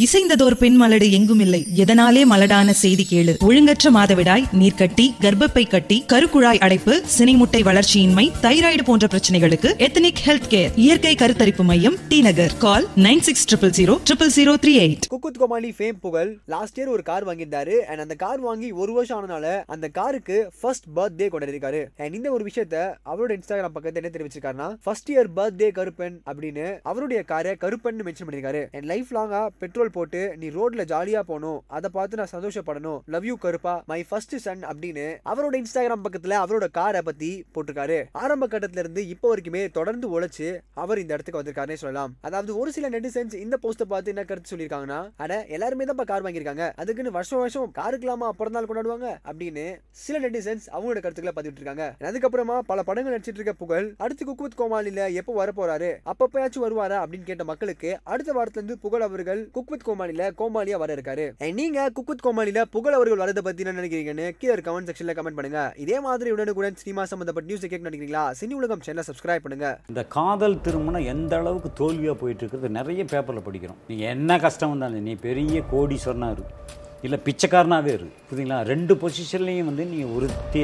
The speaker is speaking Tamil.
இசைந்ததோர் பெண் மலடு எங்கும் இல்லை. எதனாலே மலடான செய்தி கேளு. ஒழுங்கற்ற மாதவிடாய் நீர்க்கட்டி கர்ப்பப்பை கட்டி கருக்குழாய் அடைப்பு சினைமுட்டை வளர்ச்சியின்மை தைராய்டு போன்ற பிரச்சனைகளுக்கு எத்தனிக் ஹெல்த் கேர் இயற்கை கருத்தரிப்பு மையம் T Nagar. Call nine six triple zero triple zero three eight. Cook with Comali fame Pugazh last year ஒரு கார் வாங்கியிருந்தாரு அண்ட் அந்த கார் வாங்கி ஒரு வருஷம் ஆனனால அந்த காருக்கு ஃபர்ஸ்ட் பர்த்டே கொண்டாடிருக்காரு அண்ட் இந்த ஒரு விஷயத்த அவரோட இன்ஸ்டாகிராம் பக்கத்துல என்ன தெரிவிச்சிருக்காருன்னா ஃபர்ஸ்ட் இயர் பர்த்டே கருப்பன் அப்படின்னு அவருடைய காரை கருப்பன் மென்ஷன் பண்ணிருக்காரு அண்ட் லைஃப் லாங்கா பெட்ரோல் போட்டு நீ ரோட்ல ஜாலியா போகணும் அதை பார்த்து நான் சந்தோஷப்படணும். லவ் யூ கருப்பா மை ஃபர்ஸ்ட் சன் அப்படின்னு அவரோட இன்ஸ்டாகிராம் பக்கத்துல அவரோட காரை பத்தி போட்டிருக்காரு. ஆரம்ப கட்டத்துல இருந்து இப்போ வரைக்குமே தொடர்ந்து உழைச்சு அவர் இந்த இடத்துக்கு வந்திருக்காருன்னே சொல்லலாம். அதாவது ஒரு சில நெட்டிசன்ஸ் இந்த போஸ்ட பார்த்து என்ன கருத்து சொல்லியிருக்காங்கன்னா அட எல்லாருமே தான் கார் வாங்கியிருக்காங்க. அதுக்குன்னு வருஷம் வருஷம் காருக்கலாமா பிறந்த நாள் கொண்டாடுவாங்க அப்படின்னு சில நெட்டிசன்ஸ் அவங்களோட கருத்துக்களை பதிவிட்டு இருக்காங்க அதுக்கப்புறமா பல படங்கள் நடிச்சிட்டு இருக்க புகழ் அடுத்து குக்குத் கோமாளில எப்போ வர போறாரு அப்பப்பயாச்சும் வருவாரா அப்படின்னு கேட்ட மக்களுக்கு அடுத்த வாரத்துல இருந்து புகழ் அவர்கள் குக்வித் கோமாளில கோமாளியா வர இருக்காரு. நீங்க குக்குத் கோமாளியில புகழ் அவர்கள் வரதை பத்தி என்ன நினைக்கிறீங்கன்னு கீழே கமெண்ட் செக்ஷன்ல கமெண்ட் பண்ணுங்க. இதே மாதிரி உடனுக்குடன் சினிமா சம்பந்தப்பட்ட நியூஸ் கேட்க நினைக்கிறீங்களா? சினி உலகம் சேனல் சப்ஸ்கிரைப் பண்ணுங்க. இந்த காதல் திருமணம் எந்த அளவுக்கு தோல்வியா போயிட்டு இருக்கிறது நிறைய பேப்பர்ல படிக்கிறோம். நீ என்ன கஷ்டம் வந்தாலும் நீ பெரிய கோடீஸ்வரனாக இரு. இல்லை பிச்சைக்காரனாகவே இரு. புரியுங்களா ரெண்டு பொசிஷன்லயும் வந்து நீ ஒருத்தி